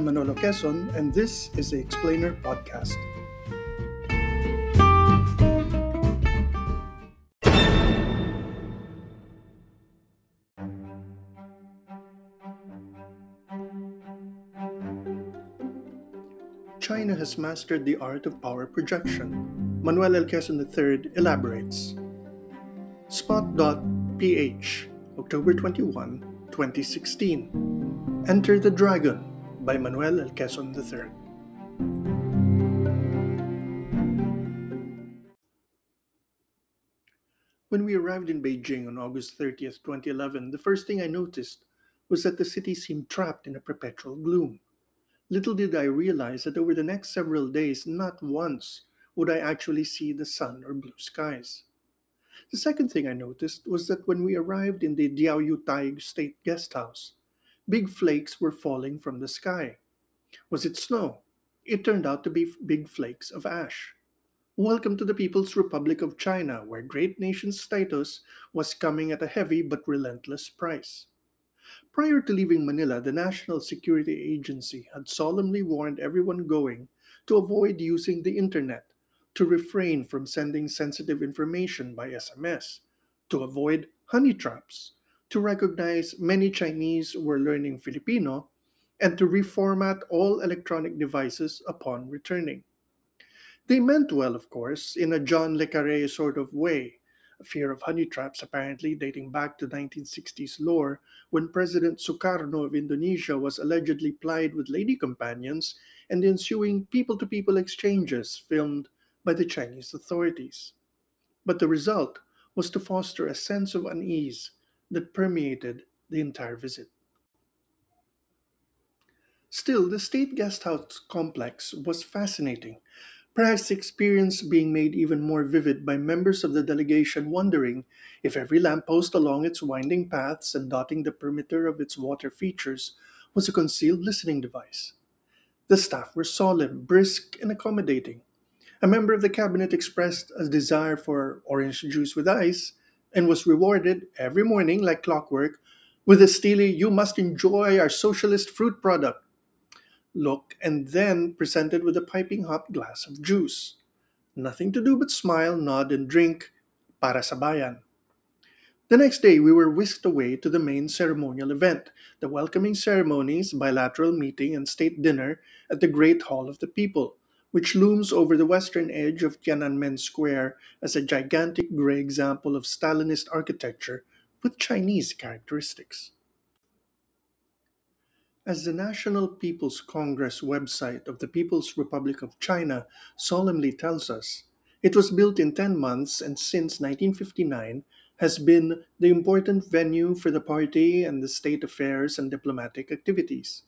I'm Manolo Quezon, and this is the Explainer Podcast. China has mastered the art of power projection. Manuel L. Quezon III elaborates. Spot.ph, October 21, 2016. Enter the Dragon by Manuel. III. When we arrived in Beijing on August 30th, 2011, the first thing I noticed was that the city seemed trapped in a perpetual gloom. Little did I realize that over the next several days, not once would I actually see the sun or blue skies. The second thing I noticed was that when we arrived in the Diaoyutai State Guest House, big flakes were falling from the sky. Was it snow? It turned out to be big flakes of ash. Welcome to the People's Republic of China, where great nation status was coming at a heavy but relentless price. Prior to leaving Manila, the National Security Agency had solemnly warned everyone going to avoid using the internet, to refrain from sending sensitive information by SMS, to avoid honey traps, to recognize many Chinese were learning Filipino, and to reformat all electronic devices upon returning. They meant well, of course, in a John Le Carre sort of way, a fear of honey traps apparently dating back to 1960s lore when President Sukarno of Indonesia was allegedly plied with lady companions and the ensuing people to people exchanges filmed by the Chinese authorities. But the result was to foster a sense of unease that permeated the entire visit. Still, the state guest house complex was fascinating, perhaps the experience being made even more vivid by members of the delegation wondering if every lamppost along its winding paths and dotting the perimeter of its water features was a concealed listening device. The staff were solemn, brisk, and accommodating. A member of the cabinet expressed a desire for orange juice with ice and was rewarded every morning, like clockwork, with a steely, You must enjoy our socialist fruit product look, and then presented with a piping hot glass of juice. Nothing to do but smile, nod, and drink para sa bayan. The next day, we were whisked away to the main ceremonial event, the welcoming ceremonies, bilateral meeting, and state dinner at the Great Hall of the People, which looms over the western edge of Tiananmen Square as a gigantic gray example of Stalinist architecture with Chinese characteristics. As the National People's Congress website of the People's Republic of China solemnly tells us, it was built in 10 months and since 1959 has been the important venue for the party and the state affairs and diplomatic activities.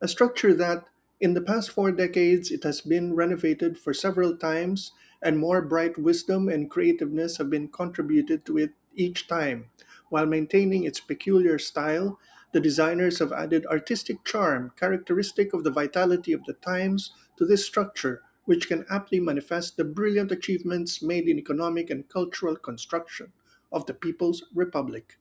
A structure that, in the past four decades, it has been renovated for several times, and more bright wisdom and creativeness have been contributed to it each time, while maintaining its peculiar style the designers have added artistic charm, characteristic of the vitality of the times, to this structure, which can aptly manifest the brilliant achievements made in economic and cultural construction of the People's Republic.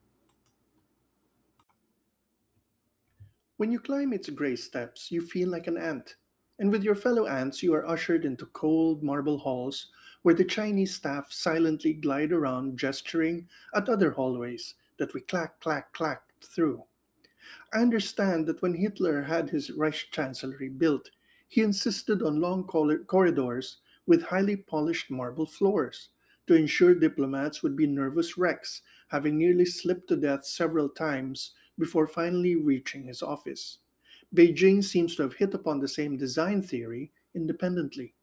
When you climb its gray steps, you feel like an ant, and with your fellow ants, you are ushered into cold marble halls where the Chinese staff silently glide around, gesturing at other hallways that we clack, clack, clack through. I understand that when Hitler had his Reich Chancellery built, he insisted on long corridors with highly polished marble floors to ensure diplomats would be nervous wrecks, having nearly slipped to death several times before finally reaching his office. Beijing seems to have hit upon the same design theory independently.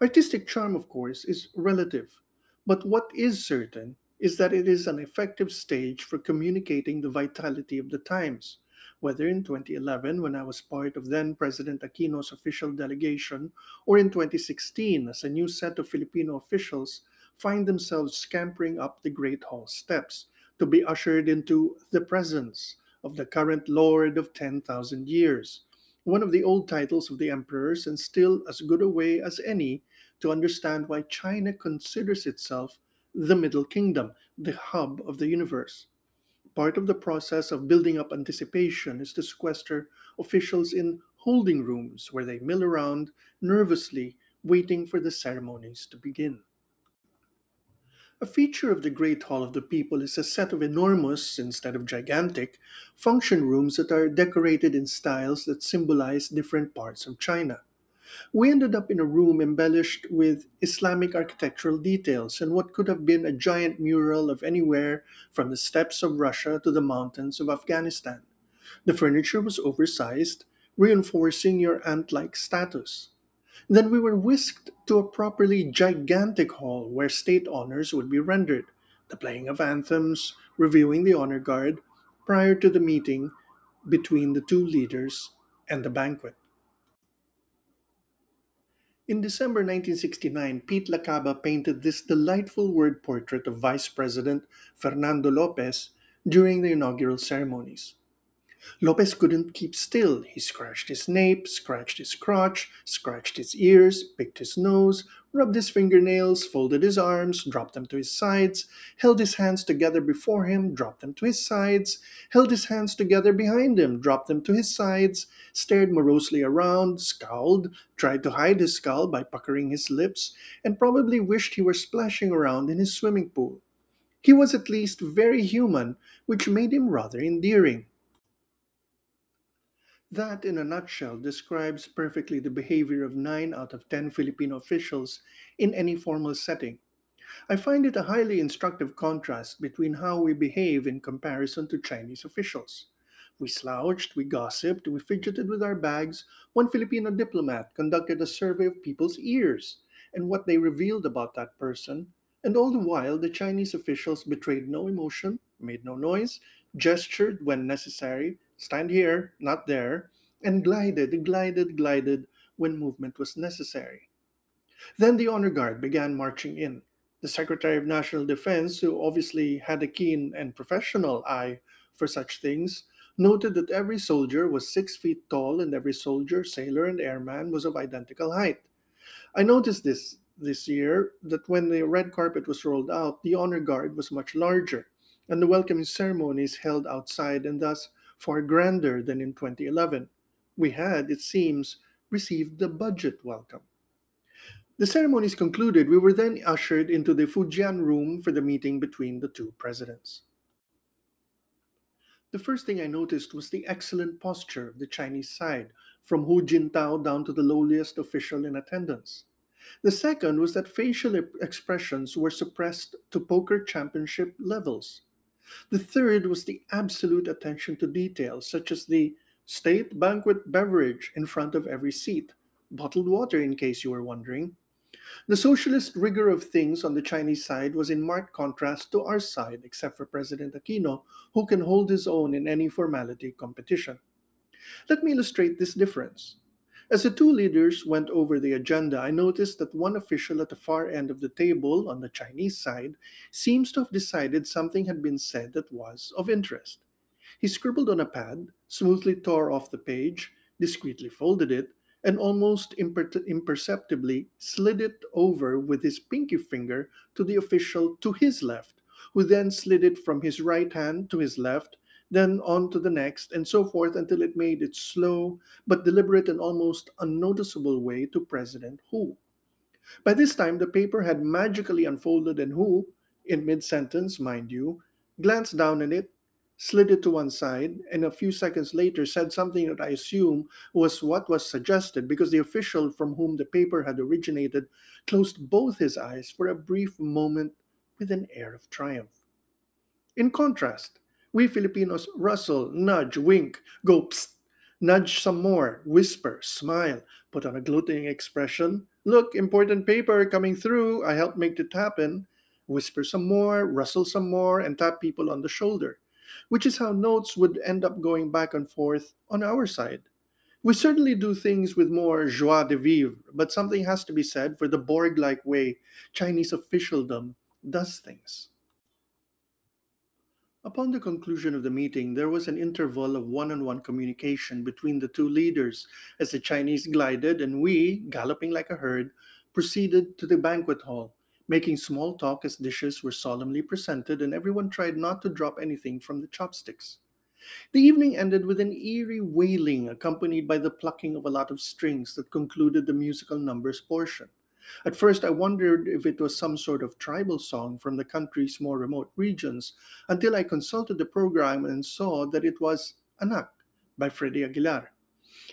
Artistic charm, of course, is relative, but what is certain is that it is an effective stage for communicating the vitality of the times. Whether in 2011, when I was part of then President Aquino's official delegation, or in 2016, as a new set of Filipino officials find themselves scampering up the Great Hall steps to be ushered into the presence of the current Lord of 10,000 years, one of the old titles of the emperors, and still as good a way as any to understand why China considers itself the Middle Kingdom, the hub of the universe. Part of the process of building up anticipation is to sequester officials in holding rooms where they mill around nervously, waiting for the ceremonies to begin. A feature of the Great Hall of the People is a set of enormous, instead of gigantic, function rooms that are decorated in styles that symbolize different parts of China. We ended up in a room embellished with Islamic architectural details and what could have been a giant mural of anywhere from the steppes of Russia to the mountains of Afghanistan. The furniture was oversized, reinforcing your ant like status. Then we were whisked to a properly gigantic hall where state honors would be rendered, the playing of anthems, reviewing the honor guard, prior to the meeting between the two leaders and the banquet. In December 1969, Pete Lacaba painted this delightful word portrait of Vice President Fernando Lopez during the inaugural ceremonies. Lopez couldn't keep still. He scratched his nape, scratched his crotch, scratched his ears, picked his nose, rubbed his fingernails, folded his arms, dropped them to his sides, held his hands together before him, dropped them to his sides, held his hands together behind him, dropped them to his sides, stared morosely around, scowled, tried to hide his scowl by puckering his lips, and probably wished he were splashing around in his swimming pool. He was at least very human, which made him rather endearing. That, in a nutshell, describes perfectly the behavior of 9 out of 10 Filipino officials in any formal setting. I find it a highly instructive contrast between how we behave in comparison to Chinese officials. We slouched, we gossiped, we fidgeted with our bags. One Filipino diplomat conducted a survey of people's ears and what they revealed about that person, and all the while the Chinese officials betrayed no emotion, made no noise, gestured when necessary, stand here, not there, and glided, glided, glided when movement was necessary. Then the honor guard began marching in. The Secretary of National Defense, who obviously had a keen and professional eye for such things, noted that every soldier was six feet tall and every soldier, sailor, and airman was of identical height. I noticed this this year that when the red carpet was rolled out, the honor guard was much larger, and the welcoming ceremonies held outside and thus far grander than in 2011. We had, it seems, received the budget welcome. The ceremonies concluded, we were then ushered into the Fujian room for the meeting between the two presidents. The first thing I noticed was the excellent posture of the Chinese side, from Hu Jintao down to the lowliest official in attendance. The second was that facial expressions were suppressed to poker championship levels. The third was the absolute attention to detail, such as the state banquet beverage in front of every seat, bottled water in case you were wondering. The socialist rigor of things on the Chinese side was in marked contrast to our side, except for President Aquino, who can hold his own in any formality competition. Let me illustrate this difference. As the two leaders went over the agenda, I noticed that one official at the far end of the table on the Chinese side seems to have decided something had been said that was of interest. He scribbled on a pad, smoothly tore off the page, discreetly folded it, and almost imper- imperceptibly slid it over with his pinky finger to the official to his left, who then slid it from his right hand to his left then on to the next, and so forth until it made its slow but deliberate and almost unnoticeable way to President Hu. By this time, the paper had magically unfolded, and Hu, in mid sentence, mind you, glanced down at it, slid it to one side, and a few seconds later said something that I assume was what was suggested because the official from whom the paper had originated closed both his eyes for a brief moment with an air of triumph. In contrast, we Filipinos rustle, nudge, wink, go psst, nudge some more, whisper, smile, put on a gloating expression. Look, important paper coming through. I helped make it happen. Whisper some more, rustle some more, and tap people on the shoulder, which is how notes would end up going back and forth on our side. We certainly do things with more joie de vivre, but something has to be said for the Borg like way Chinese officialdom does things. Upon the conclusion of the meeting, there was an interval of one on one communication between the two leaders as the Chinese glided and we, galloping like a herd, proceeded to the banquet hall, making small talk as dishes were solemnly presented and everyone tried not to drop anything from the chopsticks. The evening ended with an eerie wailing accompanied by the plucking of a lot of strings that concluded the musical numbers portion. At first, I wondered if it was some sort of tribal song from the country's more remote regions until I consulted the program and saw that it was Anak by Freddie Aguilar.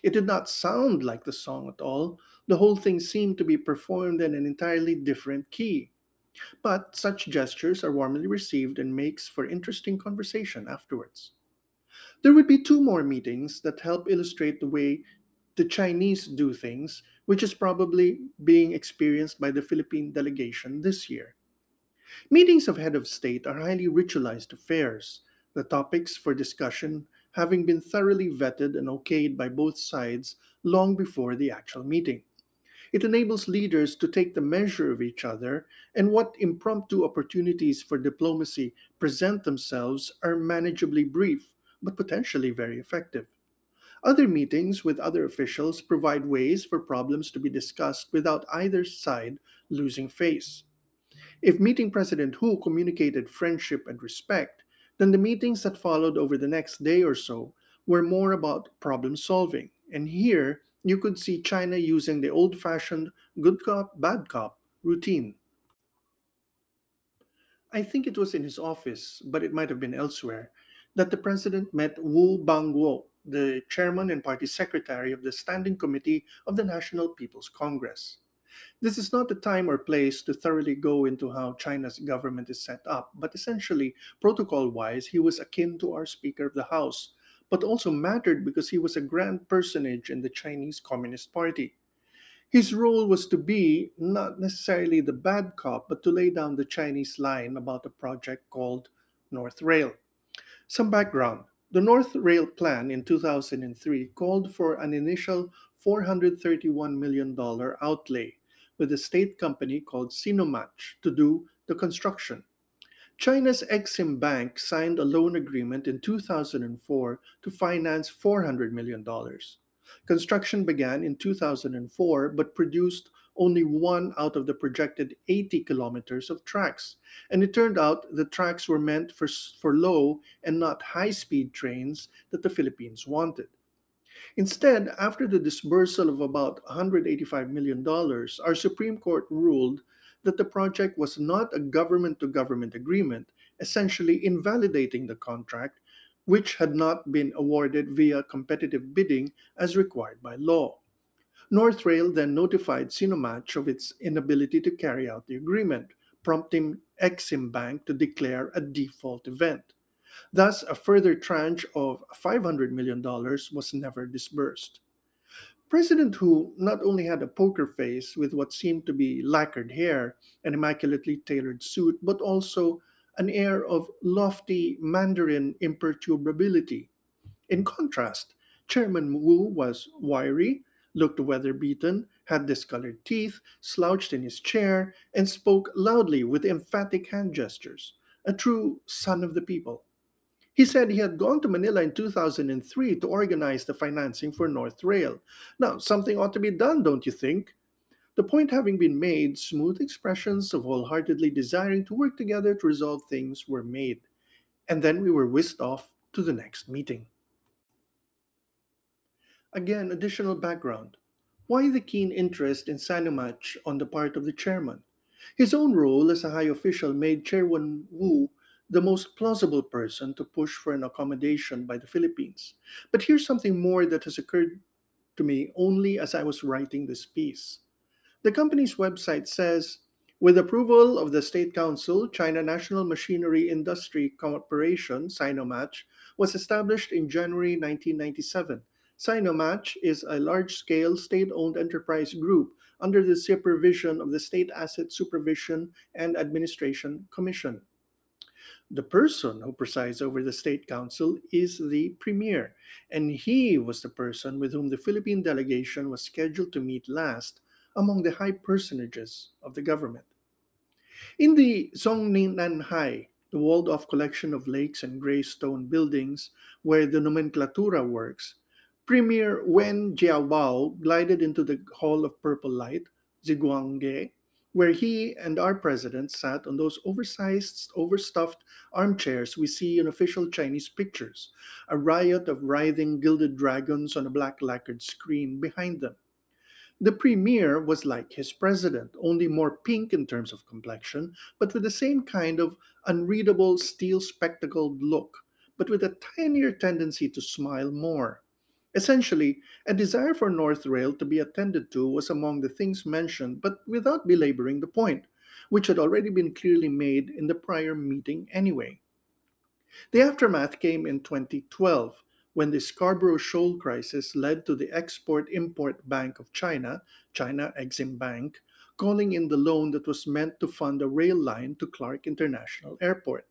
It did not sound like the song at all. The whole thing seemed to be performed in an entirely different key. But such gestures are warmly received and makes for interesting conversation afterwards. There would be two more meetings that help illustrate the way the Chinese do things, which is probably being experienced by the Philippine delegation this year. Meetings of head of state are highly ritualized affairs, the topics for discussion having been thoroughly vetted and okayed by both sides long before the actual meeting. It enables leaders to take the measure of each other, and what impromptu opportunities for diplomacy present themselves are manageably brief, but potentially very effective. Other meetings with other officials provide ways for problems to be discussed without either side losing face. If meeting President Hu communicated friendship and respect, then the meetings that followed over the next day or so were more about problem solving. And here, you could see China using the old fashioned good cop, bad cop routine. I think it was in his office, but it might have been elsewhere, that the president met Wu Bangguo, the chairman and party secretary of the Standing Committee of the National People's Congress. This is not the time or place to thoroughly go into how China's government is set up, but essentially, protocol wise, he was akin to our Speaker of the House, but also mattered because he was a grand personage in the Chinese Communist Party. His role was to be not necessarily the bad cop, but to lay down the Chinese line about a project called North Rail. Some background the North Rail Plan in 2003 called for an initial $431 million outlay with a state company called Sinomach to do the construction. China's Exim Bank signed a loan agreement in 2004 to finance $400 million. Construction began in 2004 but produced only one out of the projected 80 kilometers of tracks. And it turned out the tracks were meant for, for low and not high speed trains that the Philippines wanted. Instead, after the disbursal of about $185 million, our Supreme Court ruled that the project was not a government to government agreement, essentially invalidating the contract, which had not been awarded via competitive bidding as required by law. Northrail then notified Sinomach of its inability to carry out the agreement, prompting Exim Bank to declare a default event. Thus, a further tranche of $500 million was never disbursed. President Hu not only had a poker face with what seemed to be lacquered hair and immaculately tailored suit, but also an air of lofty Mandarin imperturbability. In contrast, Chairman Wu was wiry, looked weather beaten, had discolored teeth, slouched in his chair, and spoke loudly with emphatic hand gestures, a true son of the people. He said he had gone to Manila in 2003 to organize the financing for North Rail. Now, something ought to be done, don't you think? The point having been made, smooth expressions of wholeheartedly desiring to work together to resolve things were made. And then we were whisked off to the next meeting. Again, additional background. Why the keen interest in Sinomach on the part of the chairman? His own role as a high official made Chairman Wu the most plausible person to push for an accommodation by the Philippines. But here's something more that has occurred to me only as I was writing this piece. The company's website says, with approval of the State Council, China National Machinery Industry Corporation, Sinomach, was established in January 1997. Sinomach is a large-scale state-owned enterprise group under the supervision of the State Asset Supervision and Administration Commission. The person who presides over the State Council is the Premier, and he was the person with whom the Philippine delegation was scheduled to meet last among the high personages of the government. In the Zhongnanhai, the walled off collection of lakes and gray stone buildings where the nomenclatura works, Premier Wen Jiabao glided into the Hall of Purple Light, Ziguangge, where he and our president sat on those oversized, overstuffed armchairs we see in official Chinese pictures, a riot of writhing gilded dragons on a black lacquered screen behind them. The premier was like his president, only more pink in terms of complexion, but with the same kind of unreadable steel spectacled look, but with a tinier tendency to smile more. Essentially, a desire for North Rail to be attended to was among the things mentioned, but without belaboring the point, which had already been clearly made in the prior meeting anyway. The aftermath came in 2012 when the Scarborough Shoal crisis led to the Export Import Bank of China, China Exim Bank, calling in the loan that was meant to fund a rail line to Clark International Airport.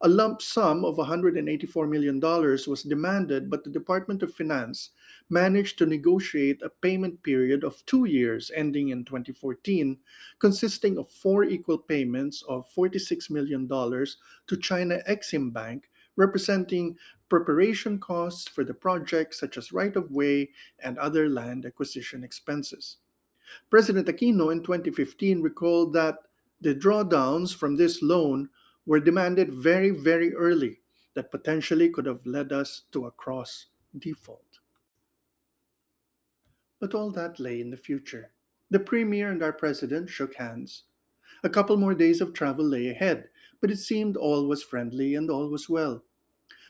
A lump sum of $184 million was demanded, but the Department of Finance managed to negotiate a payment period of two years ending in 2014, consisting of four equal payments of $46 million to China Exim Bank, representing preparation costs for the project, such as right of way and other land acquisition expenses. President Aquino in 2015 recalled that the drawdowns from this loan were demanded very, very early that potentially could have led us to a cross default. But all that lay in the future. The Premier and our President shook hands. A couple more days of travel lay ahead, but it seemed all was friendly and all was well.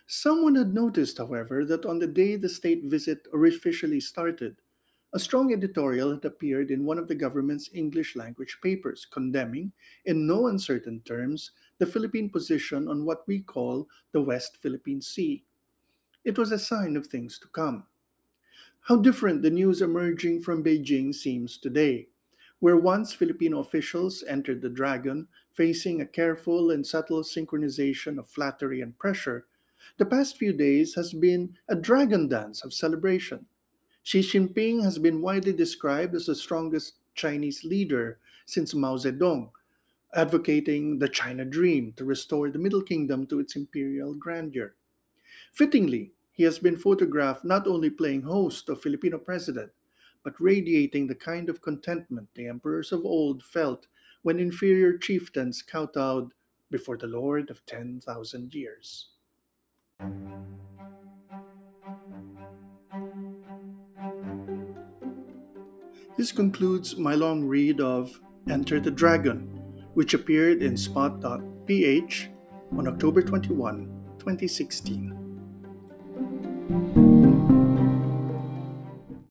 Someone had noticed, however, that on the day the state visit officially started, a strong editorial had appeared in one of the government's English language papers condemning, in no uncertain terms, the Philippine position on what we call the West Philippine Sea. It was a sign of things to come. How different the news emerging from Beijing seems today, where once Filipino officials entered the Dragon facing a careful and subtle synchronization of flattery and pressure the past few days has been a dragon dance of celebration. Xi Jinping has been widely described as the strongest Chinese leader since Mao Zedong, advocating the China dream to restore the Middle Kingdom to its imperial grandeur. Fittingly, he has been photographed not only playing host of Filipino president, but radiating the kind of contentment the emperors of old felt when inferior chieftains kowtowed before the Lord of 10,000 years. This concludes my long read of Enter the Dragon, which appeared in Spot.ph on October 21, 2016.